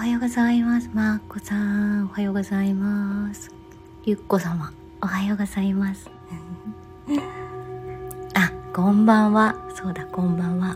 おはようございます。まーこさん、おはようございます。ゆっこ様、おはようございます。あ、こんばんは。そうだ、こんばんは。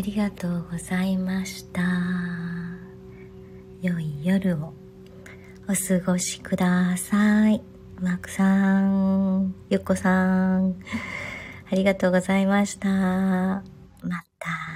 ありがとうございました。良い夜をお過ごしください。マークさんゆっこさんありがとうございました。また。